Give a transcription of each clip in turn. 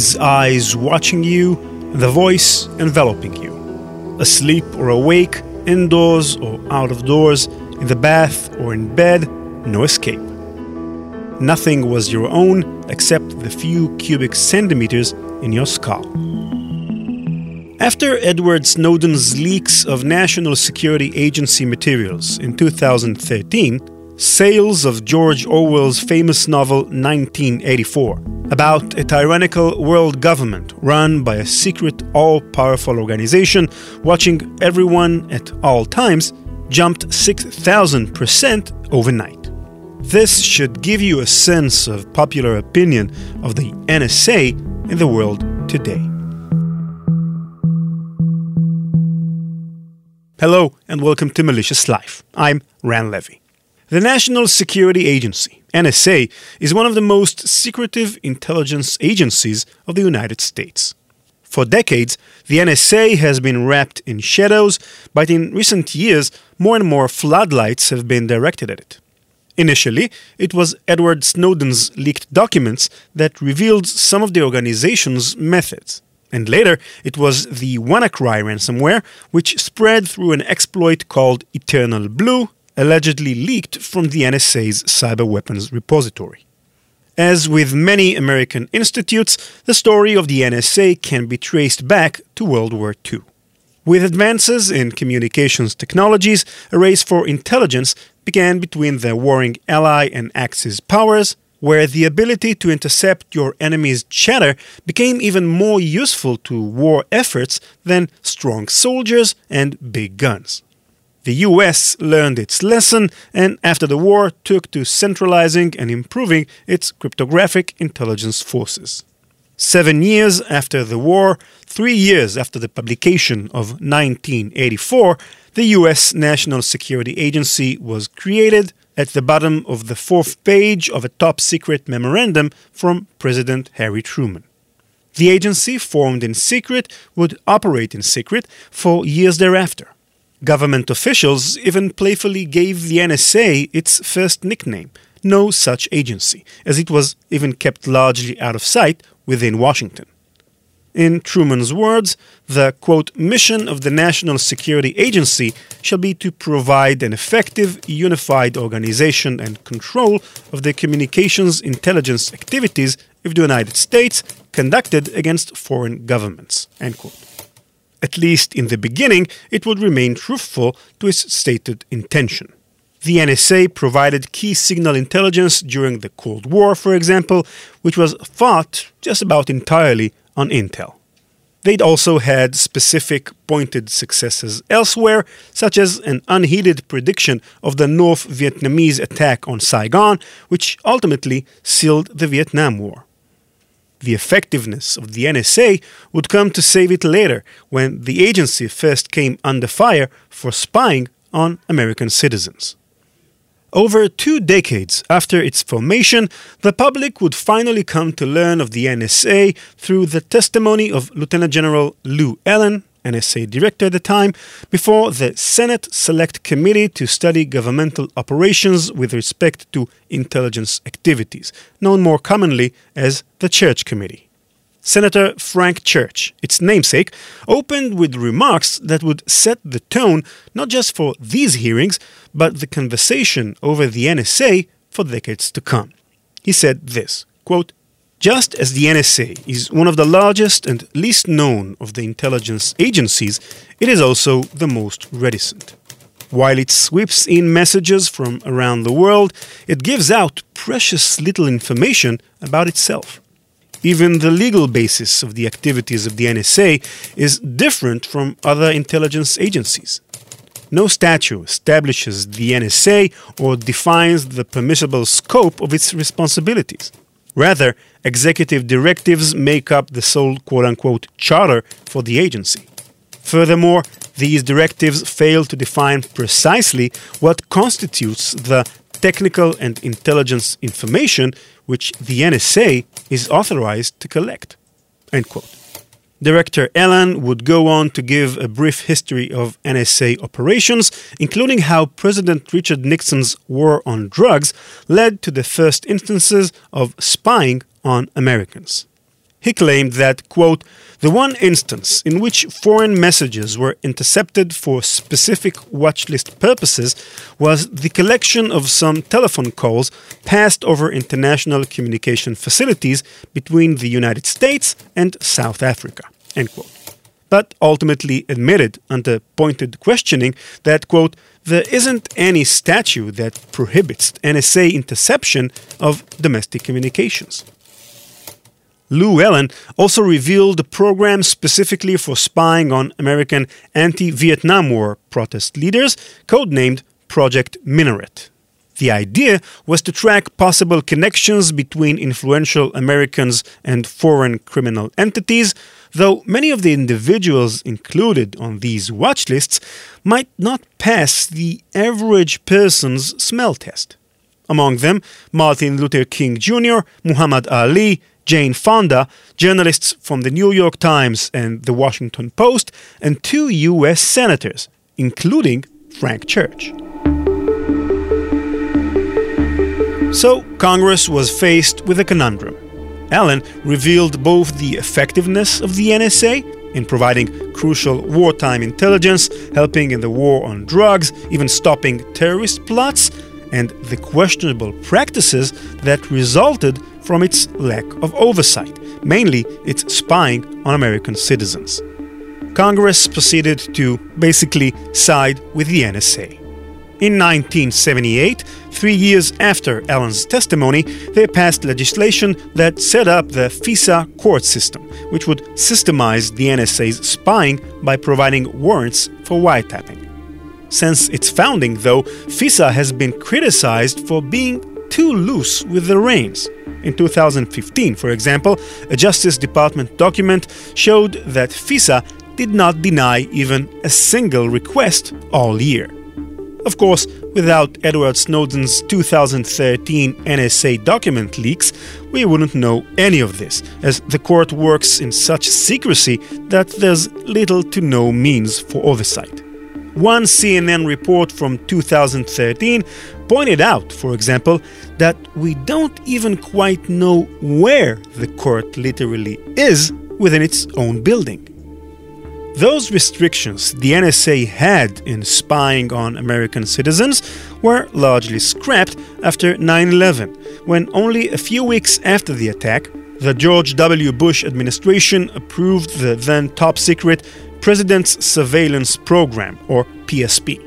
Always eyes watching you, the voice enveloping you. Asleep or awake, indoors or out of doors, in the bath or in bed, no escape. Nothing was your own except the few cubic centimeters in your skull. After Edward Snowden's leaks of National Security Agency materials in 2013, sales of George Orwell's famous novel 1984, about a tyrannical world government run by a secret, all powerful organization watching everyone at all times, jumped 6,000% overnight. This should give you a sense of popular opinion of the NSA in the world today. Hello and welcome to Malicious Life. I'm Ran Levi. The National Security Agency, NSA, is one of the most secretive intelligence agencies of the United States. For decades, the NSA has been wrapped in shadows, but in recent years, more and more floodlights have been directed at it. Initially, it was Edward Snowden's leaked documents that revealed some of the organization's methods. And later, it was the WannaCry ransomware, which spread through an exploit called Eternal Blue, allegedly leaked from the NSA's cyber weapons repository. As with many American institutes, the story of the NSA can be traced back to World War II. With advances in communications technologies, a race for intelligence began between the warring Ally and Axis powers, where the ability to intercept your enemy's chatter became even more useful to war efforts than strong soldiers and big guns. The US learned its lesson and, after the war, took to centralizing and improving its cryptographic intelligence forces. Seven years after the war, three years after the publication of 1984, the US National Security Agency was created at the bottom of the fourth page of a top secret memorandum from President Harry Truman. The agency, formed in secret, would operate in secret for years thereafter. Government officials even playfully gave the NSA its first nickname, No Such Agency, as it was even kept largely out of sight within Washington. In Truman's words, the quote, mission of the National Security Agency shall be to provide an effective, unified organization and control of the communications intelligence activities of the United States conducted against foreign governments. End quote. At least in the beginning, it would remain truthful to its stated intention. The NSA provided key signal intelligence during the Cold War, for example, which was fought just about entirely on Intel. They'd also had specific pointed successes elsewhere, such as an unheeded prediction of the North Vietnamese attack on Saigon, which ultimately sealed the Vietnam War. The effectiveness of the NSA would come to save it later when the agency first came under fire for spying on American citizens. Over two decades after its formation, the public would finally come to learn of the NSA through the testimony of Lieutenant General Lou Allen, NSA director at the time, before the Senate Select Committee to Study Governmental Operations with respect to intelligence activities, known more commonly as the Church Committee. Senator Frank Church, its namesake, opened with remarks that would set the tone not just for these hearings, but the conversation over the NSA for decades to come. He said this quote, Just as the NSA is one of the largest and least known of the intelligence agencies, it is also the most reticent. While it sweeps in messages from around the world, it gives out precious little information about itself. Even the legal basis of the activities of the NSA is different from other intelligence agencies. No statute establishes the NSA or defines the permissible scope of its responsibilities. Rather, executive directives make up the sole quote unquote charter for the agency. Furthermore, these directives fail to define precisely what constitutes the technical and intelligence information which the NSA is authorized to collect. Director Allen would go on to give a brief history of NSA operations, including how President Richard Nixon's war on drugs led to the first instances of spying on Americans. He claimed that, quote, the one instance in which foreign messages were intercepted for specific watchlist purposes was the collection of some telephone calls passed over international communication facilities between the United States and South Africa. End quote. But ultimately admitted under pointed questioning that, quote, there isn't any statute that prohibits NSA interception of domestic communications. Lou Allen also revealed a program specifically for spying on American anti Vietnam War protest leaders, codenamed Project Minaret. The idea was to track possible connections between influential Americans and foreign criminal entities, though many of the individuals included on these watch lists might not pass the average person's smell test. Among them, Martin Luther King Jr., Muhammad Ali, Jane Fonda, journalists from the New York Times and the Washington Post, and two U.S. senators, including Frank Church. So, Congress was faced with a conundrum. Allen revealed both the effectiveness of the NSA in providing crucial wartime intelligence, helping in the war on drugs, even stopping terrorist plots, and the questionable practices that resulted from its lack of oversight, mainly its spying on American citizens. Congress proceeded to basically side with the NSA. In 1978, three years after Allen's testimony, they passed legislation that set up the FISA court system, which would systemize the NSA's spying by providing warrants for wiretapping. Since its founding, though, FISA has been criticized for being too loose with the reins. In 2015, for example, a Justice Department document showed that FISA did not deny even a single request all year. Of course, without Edward Snowden's 2013 NSA document leaks, we wouldn't know any of this, as the court works in such secrecy that there's little to no means for oversight. One CNN report from 2013 pointed out, for example, that we don't even quite know where the court literally is within its own building. Those restrictions the NSA had in spying on American citizens were largely scrapped after 9 11, when only a few weeks after the attack, the George W. Bush administration approved the then top secret President's Surveillance Program, or PSP.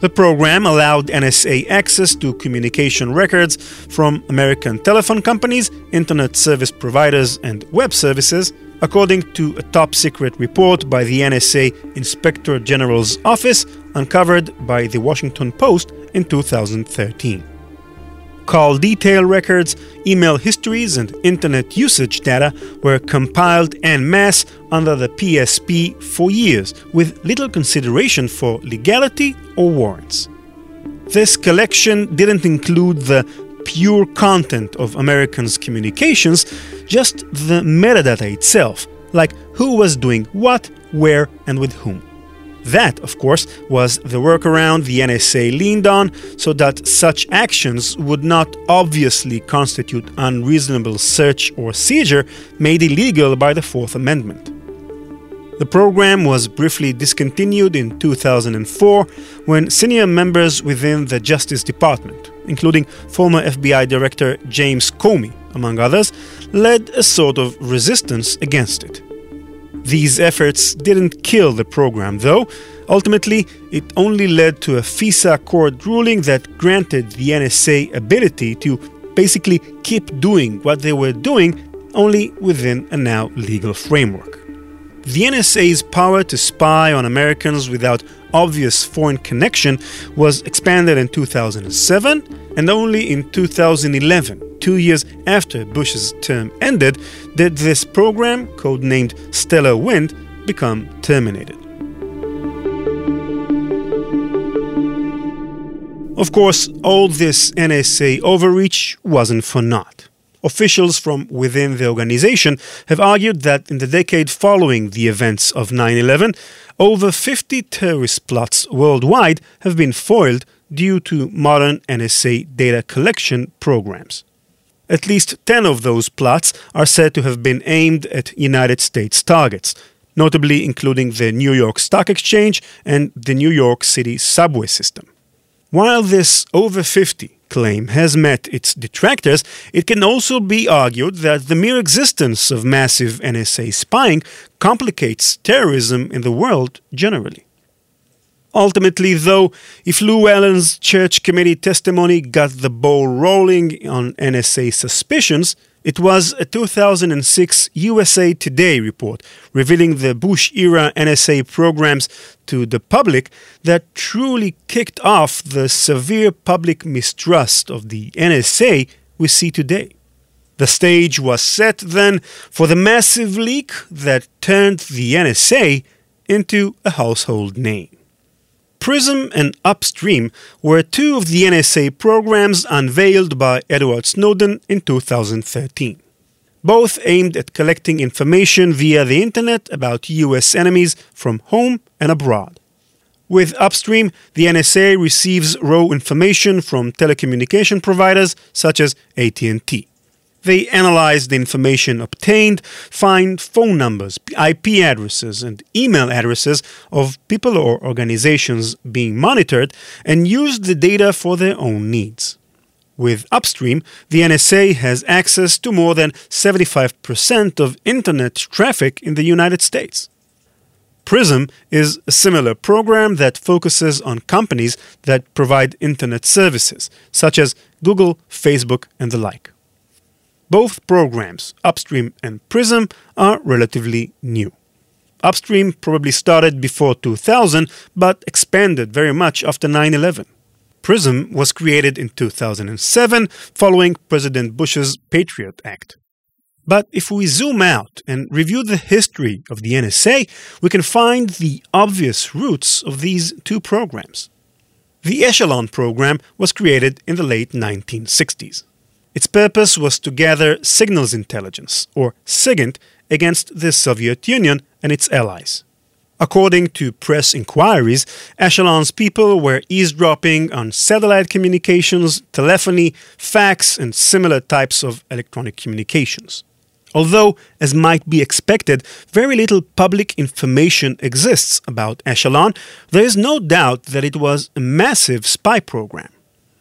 The program allowed NSA access to communication records from American telephone companies, internet service providers, and web services, according to a top secret report by the NSA Inspector General's office uncovered by the Washington Post in 2013 call detail records, email histories, and internet usage data were compiled en masse under the PSP for years, with little consideration for legality or warrants. This collection didn't include the pure content of Americans' communications, just the metadata itself, like who was doing what, where, and with whom. That, of course, was the workaround the NSA leaned on so that such actions would not obviously constitute unreasonable search or seizure made illegal by the Fourth Amendment. The program was briefly discontinued in 2004 when senior members within the Justice Department, including former FBI Director James Comey, among others, led a sort of resistance against it. These efforts didn't kill the program, though. Ultimately, it only led to a FISA court ruling that granted the NSA ability to basically keep doing what they were doing, only within a now legal framework. The NSA's power to spy on Americans without obvious foreign connection was expanded in 2007 and only in 2011 two years after Bush's term ended, did this program, codenamed Stellar Wind, become terminated. Of course, all this NSA overreach wasn't for naught. Officials from within the organization have argued that in the decade following the events of 9 11, over 50 terrorist plots worldwide have been foiled due to modern NSA data collection programs. At least 10 of those plots are said to have been aimed at United States targets, notably including the New York Stock Exchange and the New York City subway system. While this over 50 claim has met its detractors, it can also be argued that the mere existence of massive NSA spying complicates terrorism in the world generally. Ultimately, though, if Lou Allen's church committee testimony got the ball rolling on NSA suspicions, it was a 2006 USA Today report revealing the Bush era NSA programs to the public that truly kicked off the severe public mistrust of the NSA we see today. The stage was set then for the massive leak that turned the NSA into a household name. PRISM and Upstream were two of the NSA programs unveiled by Edward Snowden in 2013. Both aimed at collecting information via the internet about US enemies from home and abroad. With Upstream, the NSA receives raw information from telecommunication providers such as AT&T. They analyze the information obtained, find phone numbers, IP addresses, and email addresses of people or organizations being monitored and use the data for their own needs. With Upstream, the NSA has access to more than 75% of internet traffic in the United States. PRISM is a similar program that focuses on companies that provide internet services, such as Google, Facebook, and the like. Both programs, Upstream and Prism, are relatively new. Upstream probably started before 2000 but expanded very much after 9 11. PRISM was created in 2007 following President Bush's Patriot Act. But if we zoom out and review the history of the NSA, we can find the obvious roots of these two programs. The Echelon program was created in the late 1960s. Its purpose was to gather signals intelligence, or SIGINT, against the Soviet Union and its allies. According to press inquiries, Echelon's people were eavesdropping on satellite communications, telephony, fax, and similar types of electronic communications. Although, as might be expected, very little public information exists about Echelon, there is no doubt that it was a massive spy program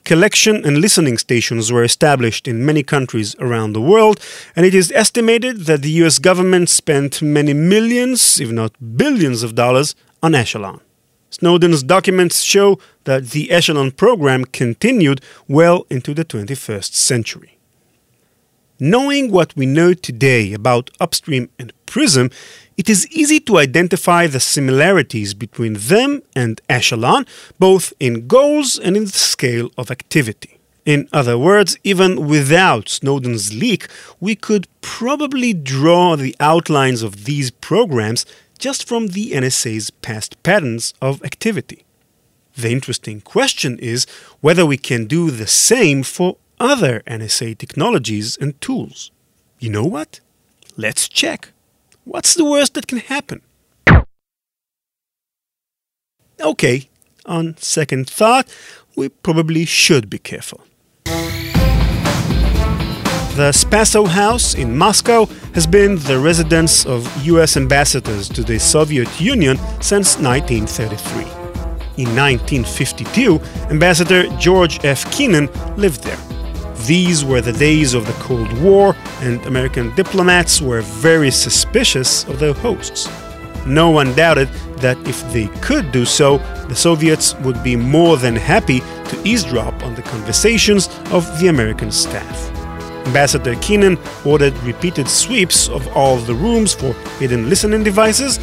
collection and listening stations were established in many countries around the world, and it is estimated that the US government spent many millions, if not billions of dollars on Echelon. Snowden's documents show that the Echelon program continued well into the 21st century. Knowing what we know today about Upstream and Prism, it is easy to identify the similarities between them and Echelon, both in goals and in the scale of activity. In other words, even without Snowden's leak, we could probably draw the outlines of these programs just from the NSA's past patterns of activity. The interesting question is whether we can do the same for other NSA technologies and tools. You know what? Let's check. What's the worst that can happen? Okay, on second thought, we probably should be careful. The Spaso House in Moscow has been the residence of US ambassadors to the Soviet Union since 1933. In 1952, Ambassador George F. Kennan lived there. These were the days of the Cold War, and American diplomats were very suspicious of their hosts. No one doubted that if they could do so, the Soviets would be more than happy to eavesdrop on the conversations of the American staff. Ambassador Kennan ordered repeated sweeps of all the rooms for hidden listening devices,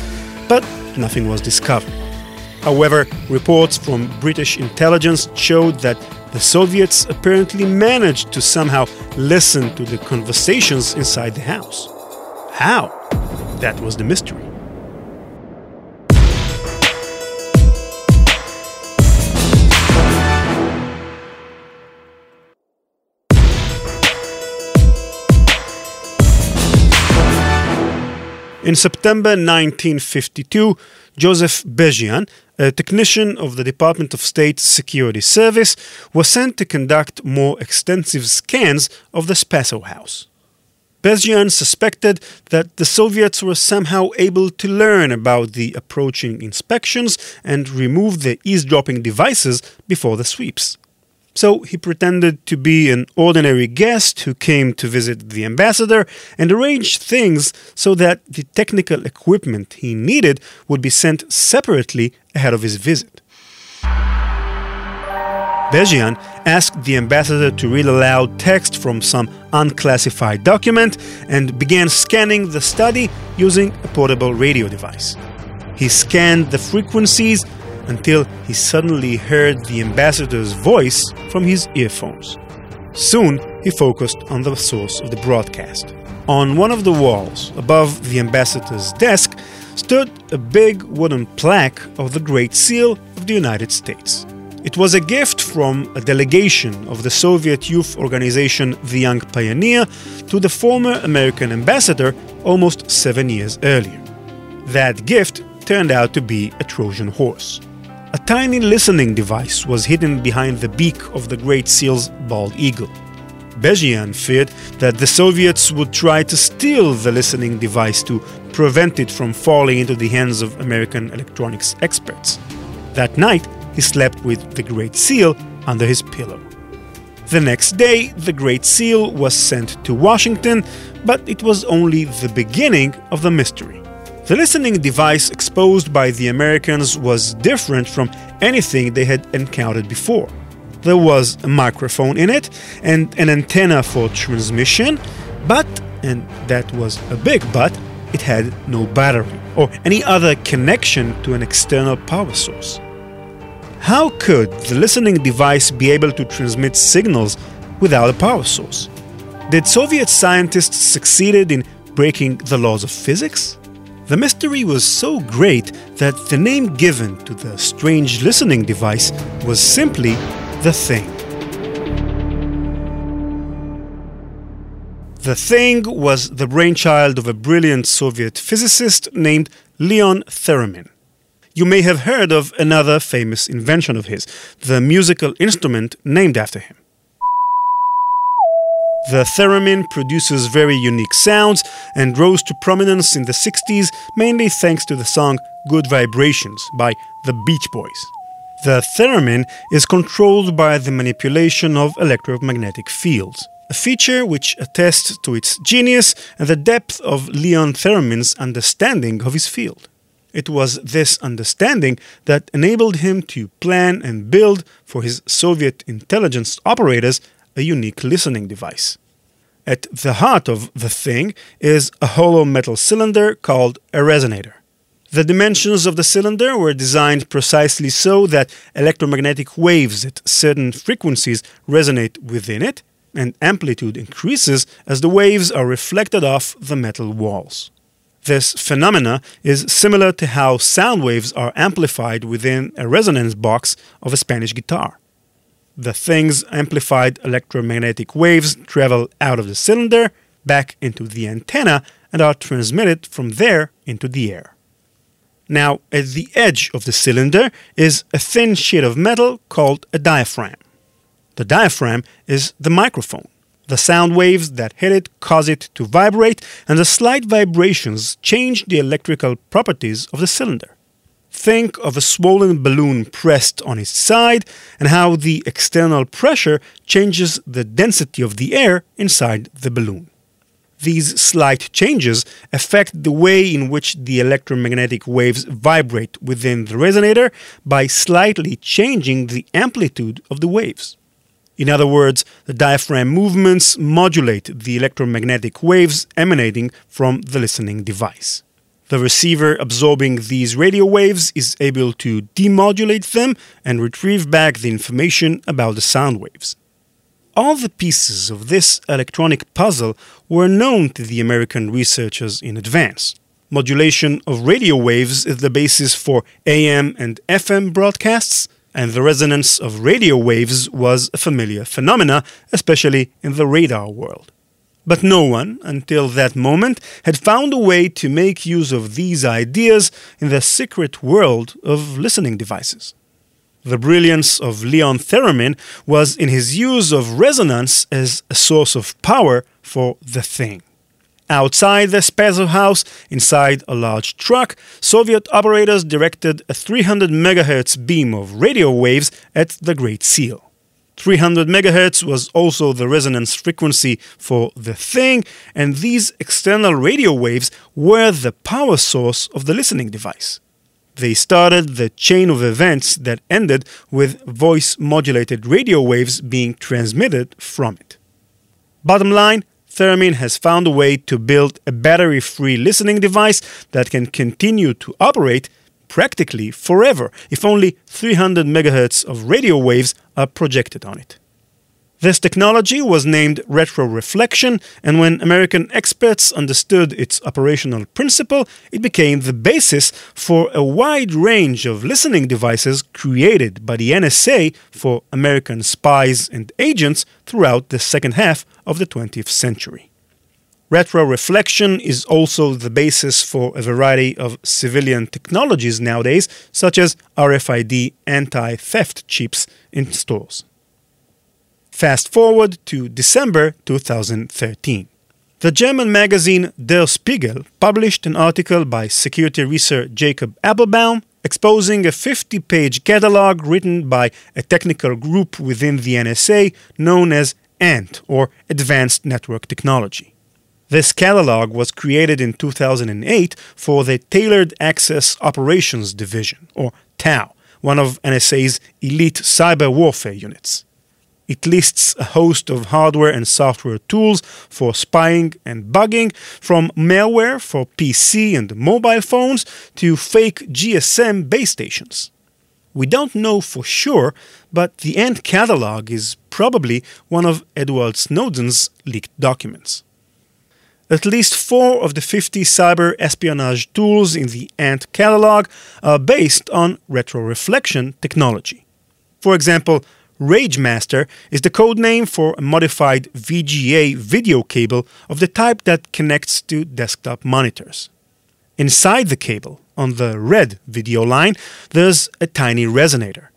but nothing was discovered. However, reports from British intelligence showed that the Soviets apparently managed to somehow listen to the conversations inside the house. How? That was the mystery. In September 1952, Joseph Bezjian, a technician of the Department of State Security Service was sent to conduct more extensive scans of the Spaso house. Bezjian suspected that the Soviets were somehow able to learn about the approaching inspections and remove the eavesdropping devices before the sweeps. So he pretended to be an ordinary guest who came to visit the ambassador and arranged things so that the technical equipment he needed would be sent separately ahead of his visit. Bezjian asked the ambassador to read aloud text from some unclassified document and began scanning the study using a portable radio device. He scanned the frequencies until he suddenly heard the ambassador's voice from his earphones. Soon, he focused on the source of the broadcast. On one of the walls, above the ambassador's desk, stood a big wooden plaque of the Great Seal of the United States. It was a gift from a delegation of the Soviet youth organization The Young Pioneer to the former American ambassador almost seven years earlier. That gift turned out to be a Trojan horse. A tiny listening device was hidden behind the beak of the Great Seal's bald eagle. Bezjian feared that the Soviets would try to steal the listening device to prevent it from falling into the hands of American electronics experts. That night, he slept with the Great Seal under his pillow. The next day, the Great Seal was sent to Washington, but it was only the beginning of the mystery. The listening device exposed by the Americans was different from anything they had encountered before. There was a microphone in it and an antenna for transmission, but, and that was a big but, it had no battery or any other connection to an external power source. How could the listening device be able to transmit signals without a power source? Did Soviet scientists succeeded in breaking the laws of physics? The mystery was so great that the name given to the strange listening device was simply the Thing. The Thing was the brainchild of a brilliant Soviet physicist named Leon Theremin. You may have heard of another famous invention of his, the musical instrument named after him. The theremin produces very unique sounds and rose to prominence in the 60s mainly thanks to the song Good Vibrations by the Beach Boys. The theremin is controlled by the manipulation of electromagnetic fields, a feature which attests to its genius and the depth of Leon Theremin's understanding of his field. It was this understanding that enabled him to plan and build for his Soviet intelligence operators a unique listening device. At the heart of the thing is a hollow metal cylinder called a resonator. The dimensions of the cylinder were designed precisely so that electromagnetic waves at certain frequencies resonate within it, and amplitude increases as the waves are reflected off the metal walls. This phenomena is similar to how sound waves are amplified within a resonance box of a Spanish guitar. The thing's amplified electromagnetic waves travel out of the cylinder, back into the antenna, and are transmitted from there into the air. Now, at the edge of the cylinder is a thin sheet of metal called a diaphragm. The diaphragm is the microphone. The sound waves that hit it cause it to vibrate, and the slight vibrations change the electrical properties of the cylinder. Think of a swollen balloon pressed on its side and how the external pressure changes the density of the air inside the balloon. These slight changes affect the way in which the electromagnetic waves vibrate within the resonator by slightly changing the amplitude of the waves. In other words, the diaphragm movements modulate the electromagnetic waves emanating from the listening device. The receiver absorbing these radio waves is able to demodulate them and retrieve back the information about the sound waves. All the pieces of this electronic puzzle were known to the American researchers in advance. Modulation of radio waves is the basis for AM and FM broadcasts, and the resonance of radio waves was a familiar phenomena, especially in the radar world. But no one, until that moment, had found a way to make use of these ideas in the secret world of listening devices. The brilliance of Leon Theremin was in his use of resonance as a source of power for the thing. Outside the Spaso house, inside a large truck, Soviet operators directed a 300 MHz beam of radio waves at the Great Seal. 300 MHz was also the resonance frequency for the thing, and these external radio waves were the power source of the listening device. They started the chain of events that ended with voice modulated radio waves being transmitted from it. Bottom line, Theremin has found a way to build a battery free listening device that can continue to operate practically forever if only 300 MHz of radio waves are projected on it. This technology was named retroreflection, and when American experts understood its operational principle, it became the basis for a wide range of listening devices created by the NSA for American spies and agents throughout the second half of the 20th century. Retroreflection is also the basis for a variety of civilian technologies nowadays, such as RFID anti theft chips in stores. Fast forward to December 2013. The German magazine Der Spiegel published an article by security researcher Jacob Appelbaum exposing a 50 page catalog written by a technical group within the NSA known as ANT, or Advanced Network Technology. This catalog was created in 2008 for the Tailored Access Operations Division, or TAO, one of NSA's elite cyber warfare units. It lists a host of hardware and software tools for spying and bugging, from malware for PC and mobile phones to fake GSM base stations. We don't know for sure, but the ANT catalog is probably one of Edward Snowden's leaked documents. At least four of the 50 cyber espionage tools in the ANT catalog are based on retroreflection technology. For example, RageMaster is the code name for a modified VGA video cable of the type that connects to desktop monitors. Inside the cable, on the red video line, there's a tiny resonator.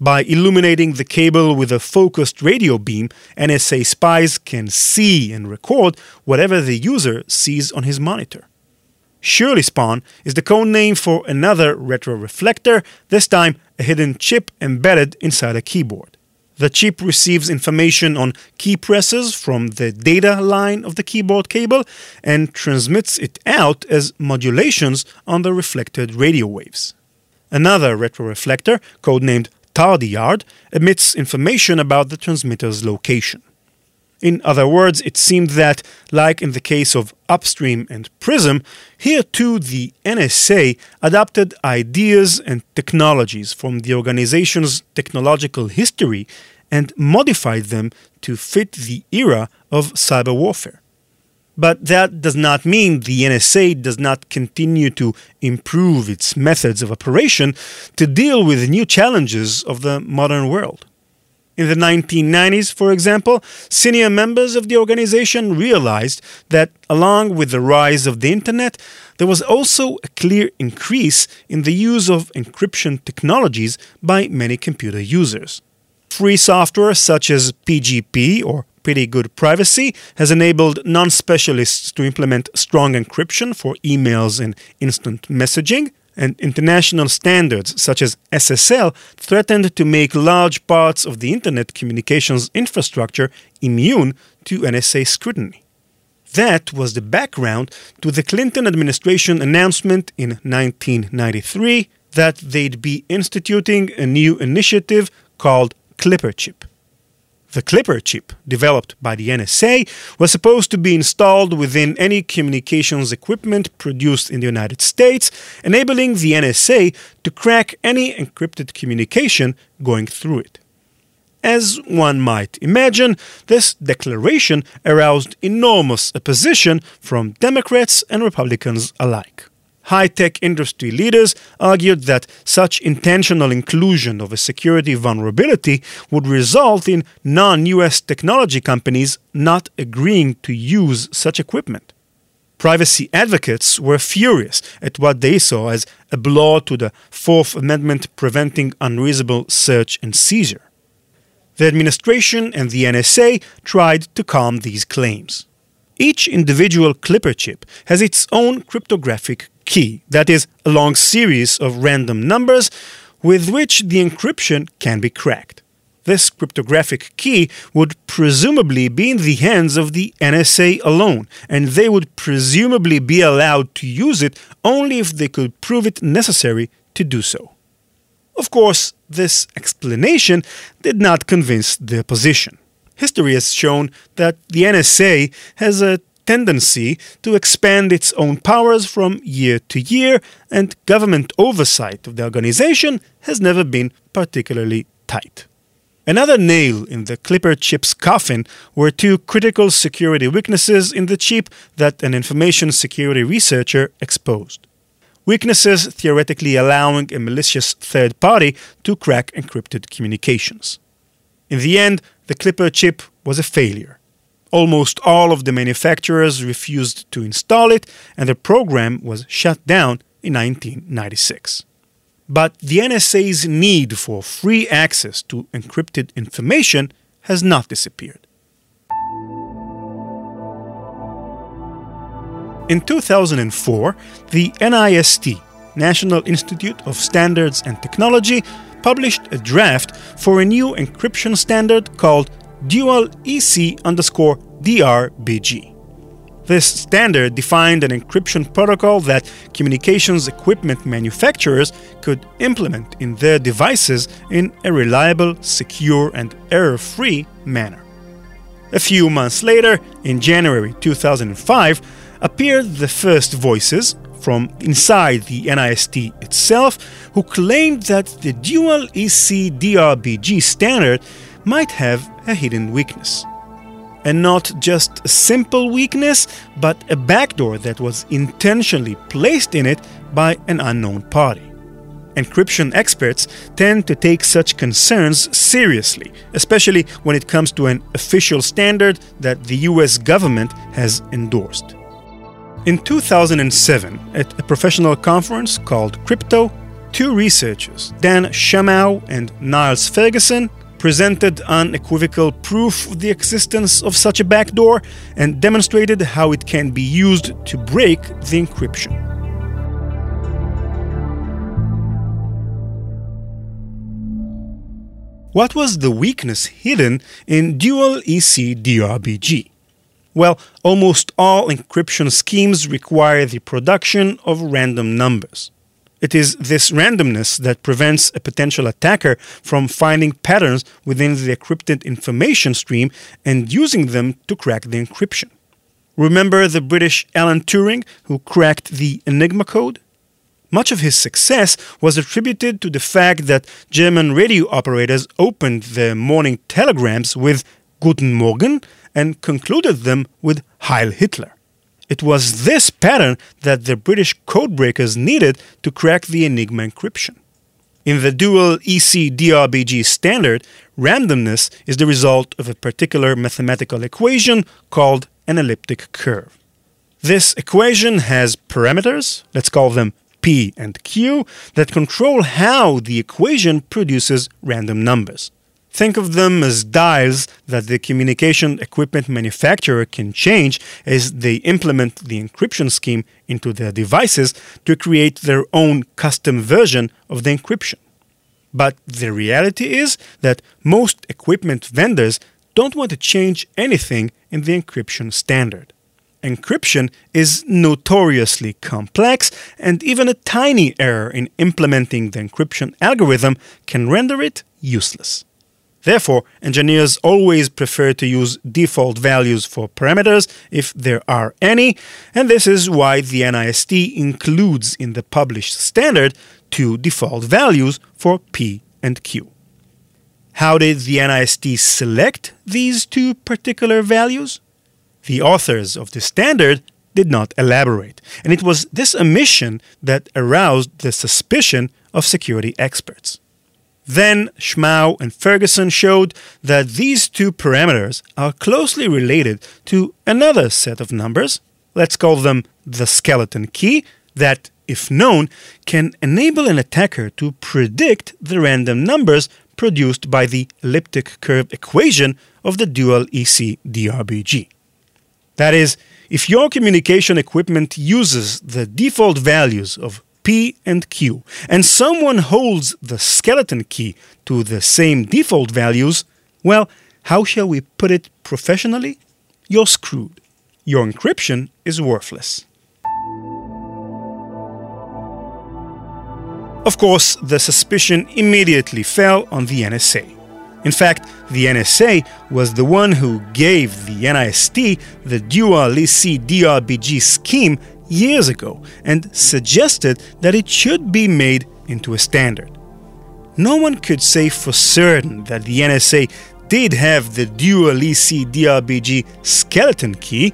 By illuminating the cable with a focused radio beam, NSA spies can see and record whatever the user sees on his monitor. SURLYSPAWN is the code name for another retroreflector, this time a hidden chip embedded inside a keyboard. The chip receives information on key presses from the data line of the keyboard cable and transmits it out as modulations on the reflected radio waves. Another retroreflector, codenamed TAWDRYYARD emits information about the transmitter's location. In other words, it seemed that, like in the case of Upstream and Prism, here too the NSA adapted ideas and technologies from the organization's technological history and modified them to fit the era of cyber warfare. But that does not mean the NSA does not continue to improve its methods of operation to deal with new challenges of the modern world. In the 1990s, for example, senior members of the organization realized that along with the rise of the Internet, there was also a clear increase in the use of encryption technologies by many computer users. Free software such as PGP or Pretty Good Privacy has enabled non specialists to implement strong encryption for emails and instant messaging, and international standards such as SSL threatened to make large parts of the Internet communications infrastructure immune to NSA scrutiny. That was the background to the Clinton administration announcement in 1993 that they'd be instituting a new initiative called Clipper Chip. The Clipper chip, developed by the NSA, was supposed to be installed within any communications equipment produced in the United States, enabling the NSA to crack any encrypted communication going through it. As one might imagine, this declaration aroused enormous opposition from Democrats and Republicans alike. High tech industry leaders argued that such intentional inclusion of a security vulnerability would result in non US technology companies not agreeing to use such equipment. Privacy advocates were furious at what they saw as a blow to the Fourth Amendment preventing unreasonable search and seizure. The administration and the NSA tried to calm these claims. Each individual Clipper chip has its own cryptographic key, that is, a long series of random numbers with which the encryption can be cracked. This cryptographic key would presumably be in the hands of the NSA alone, and they would presumably be allowed to use it only if they could prove it necessary to do so. Of course, this explanation did not convince the opposition history has shown that the NSA has a tendency to expand its own powers from year to year, and government oversight of the organization has never been particularly tight. Another nail in the Clipper chip's coffin were two critical security weaknesses in the chip that an information security researcher exposed. Weaknesses theoretically allowing a malicious third party to crack encrypted communications. In the end, the Clipper chip was a failure. Almost all of the manufacturers refused to install it, and the program was shut down in 1996. But the NSA's need for free access to encrypted information has not disappeared. In 2004, the NIST, National Institute of Standards and Technology, published a draft for a new encryption standard called Dual EC underscore DRBG. This standard defined an encryption protocol that communications equipment manufacturers could implement in their devices in a reliable, secure, and error free manner. A few months later, in January 2005, appeared the first voices from inside the NIST itself who claimed that the dual EC DRBG standard might have a hidden weakness. And not just a simple weakness, but a backdoor that was intentionally placed in it by an unknown party. Encryption experts tend to take such concerns seriously, especially when it comes to an official standard that the US government has endorsed. In 2007, at a professional conference called Crypto, two researchers, Dan Shumow and Niels Ferguson, presented unequivocal proof of the existence of such a backdoor and demonstrated how it can be used to break the encryption. What was the weakness hidden in dual EC DRBG? Well, almost all encryption schemes require the production of random numbers. It is this randomness that prevents a potential attacker from finding patterns within the encrypted information stream and using them to crack the encryption. Remember the British Alan Turing who cracked the Enigma code? Much of his success was attributed to the fact that German radio operators opened their morning telegrams with Guten Morgen and concluded them with Heil Hitler. It was this pattern that the British codebreakers needed to crack the Enigma encryption. In the dual EC DRBG standard, randomness is the result of a particular mathematical equation called an elliptic curve. This equation has parameters, let's call them P and Q, that control how the equation produces random numbers. Think of them as dials that the communication equipment manufacturer can change as they implement the encryption scheme into their devices to create their own custom version of the encryption. But the reality is that most equipment vendors don't want to change anything in the encryption standard. Encryption is notoriously complex, and even a tiny error in implementing the encryption algorithm can render it useless. Therefore, engineers always prefer to use default values for parameters if there are any, and this is why the NIST includes in the published standard two default values for P and Q. How did the NIST select these two particular values? The authors of the standard did not elaborate, and it was this omission that aroused the suspicion of security experts. Then Shumow and Ferguson showed that these two parameters are closely related to another set of numbers, let's call them the skeleton key, that, if known, can enable an attacker to predict the random numbers produced by the elliptic curve equation of the dual EC DRBG. That is, if your communication equipment uses the default values of P and Q, and someone holds the skeleton key to the same default values, well, how shall we put it professionally? You're screwed. Your encryption is worthless. Of course, the suspicion immediately fell on the NSA. In fact, the NSA was the one who gave the NIST the dual EC DRBG scheme years ago and suggested that it should be made into a standard. No one could say for certain that the NSA did have the dual EC DRBG skeleton key,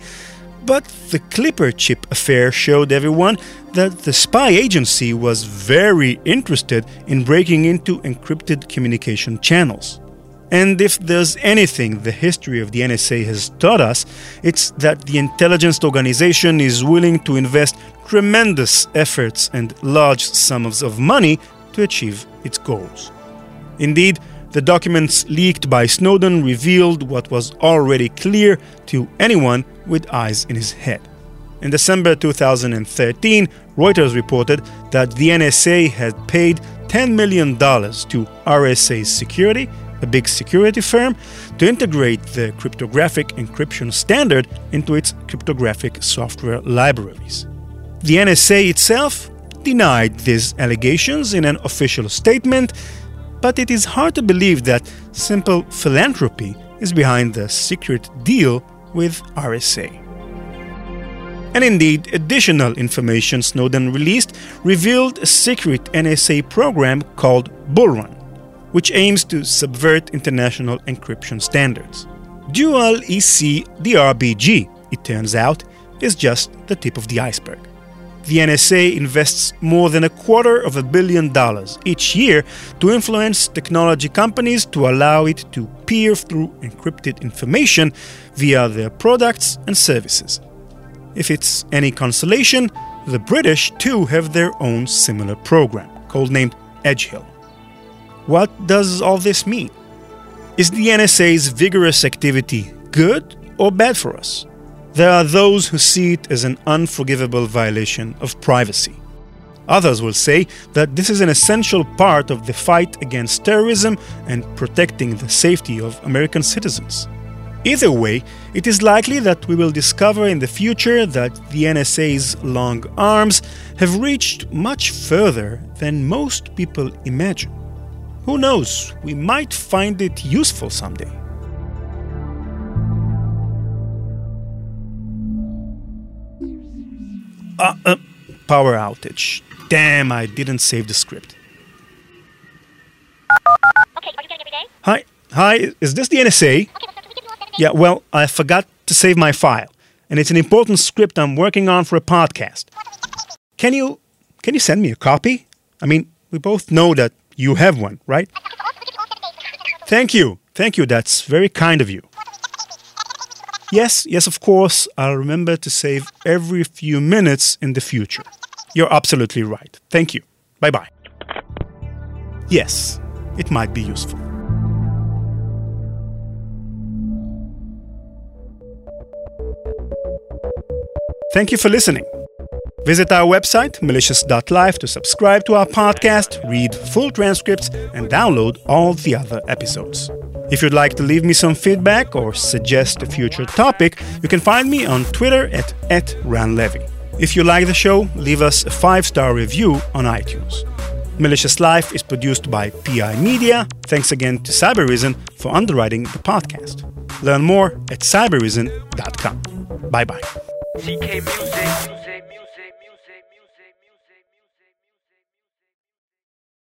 but the Clipper chip affair showed everyone that the spy agency was very interested in breaking into encrypted communication channels. And if there's anything the history of the NSA has taught us, it's that the intelligence organization is willing to invest tremendous efforts and large sums of money to achieve its goals. Indeed, the documents leaked by Snowden revealed what was already clear to anyone with eyes in his head. In December 2013, Reuters reported that the NSA had paid $10 million to RSA Security a big security firm, to integrate the cryptographic encryption standard into its cryptographic software libraries. The NSA itself denied these allegations in an official statement, but it is hard to believe that simple philanthropy is behind the secret deal with RSA. And indeed, additional information Snowden released revealed a secret NSA program called Bullrun which aims to subvert international encryption standards. Dual EC DRBG, it turns out, is just the tip of the iceberg. The NSA invests more than a quarter of a billion dollars each year to influence technology companies to allow it to peer through encrypted information via their products and services. If it's any consolation, the British too have their own similar program, codenamed Edgehill. What does all this mean? Is the NSA's vigorous activity good or bad for us? There are those who see it as an unforgivable violation of privacy. Others will say that this is an essential part of the fight against terrorism and protecting the safety of American citizens. Either way, it is likely that we will discover in the future that the NSA's long arms have reached much further than most people imagine. Who knows, we might find it useful someday. Uh, uh, power outage. Damn, I didn't save the script. Okay, are you getting every day? Hi, hi, is this the NSA? Okay, well, so we give you all seven days? Yeah, well, I forgot to save my file, and it's an important script I'm working on for a podcast. Can you can you send me a copy? I mean, we both know that you have one, right? Thank you. Thank you. That's very kind of you. Yes, yes, of course. I'll remember to save every few minutes in the future. You're absolutely right. Thank you. Bye bye. Yes, it might be useful. Thank you for listening. Visit our website, malicious.life, to subscribe to our podcast, read full transcripts, and download all the other episodes. If you'd like to leave me some feedback or suggest a future topic, you can find me on Twitter at, at RanLevy. If you like the show, leave us a five star review on iTunes. Malicious Life is produced by PI Media. Thanks again to Cybereason for underwriting the podcast. Learn more at cybereason.com. Bye bye.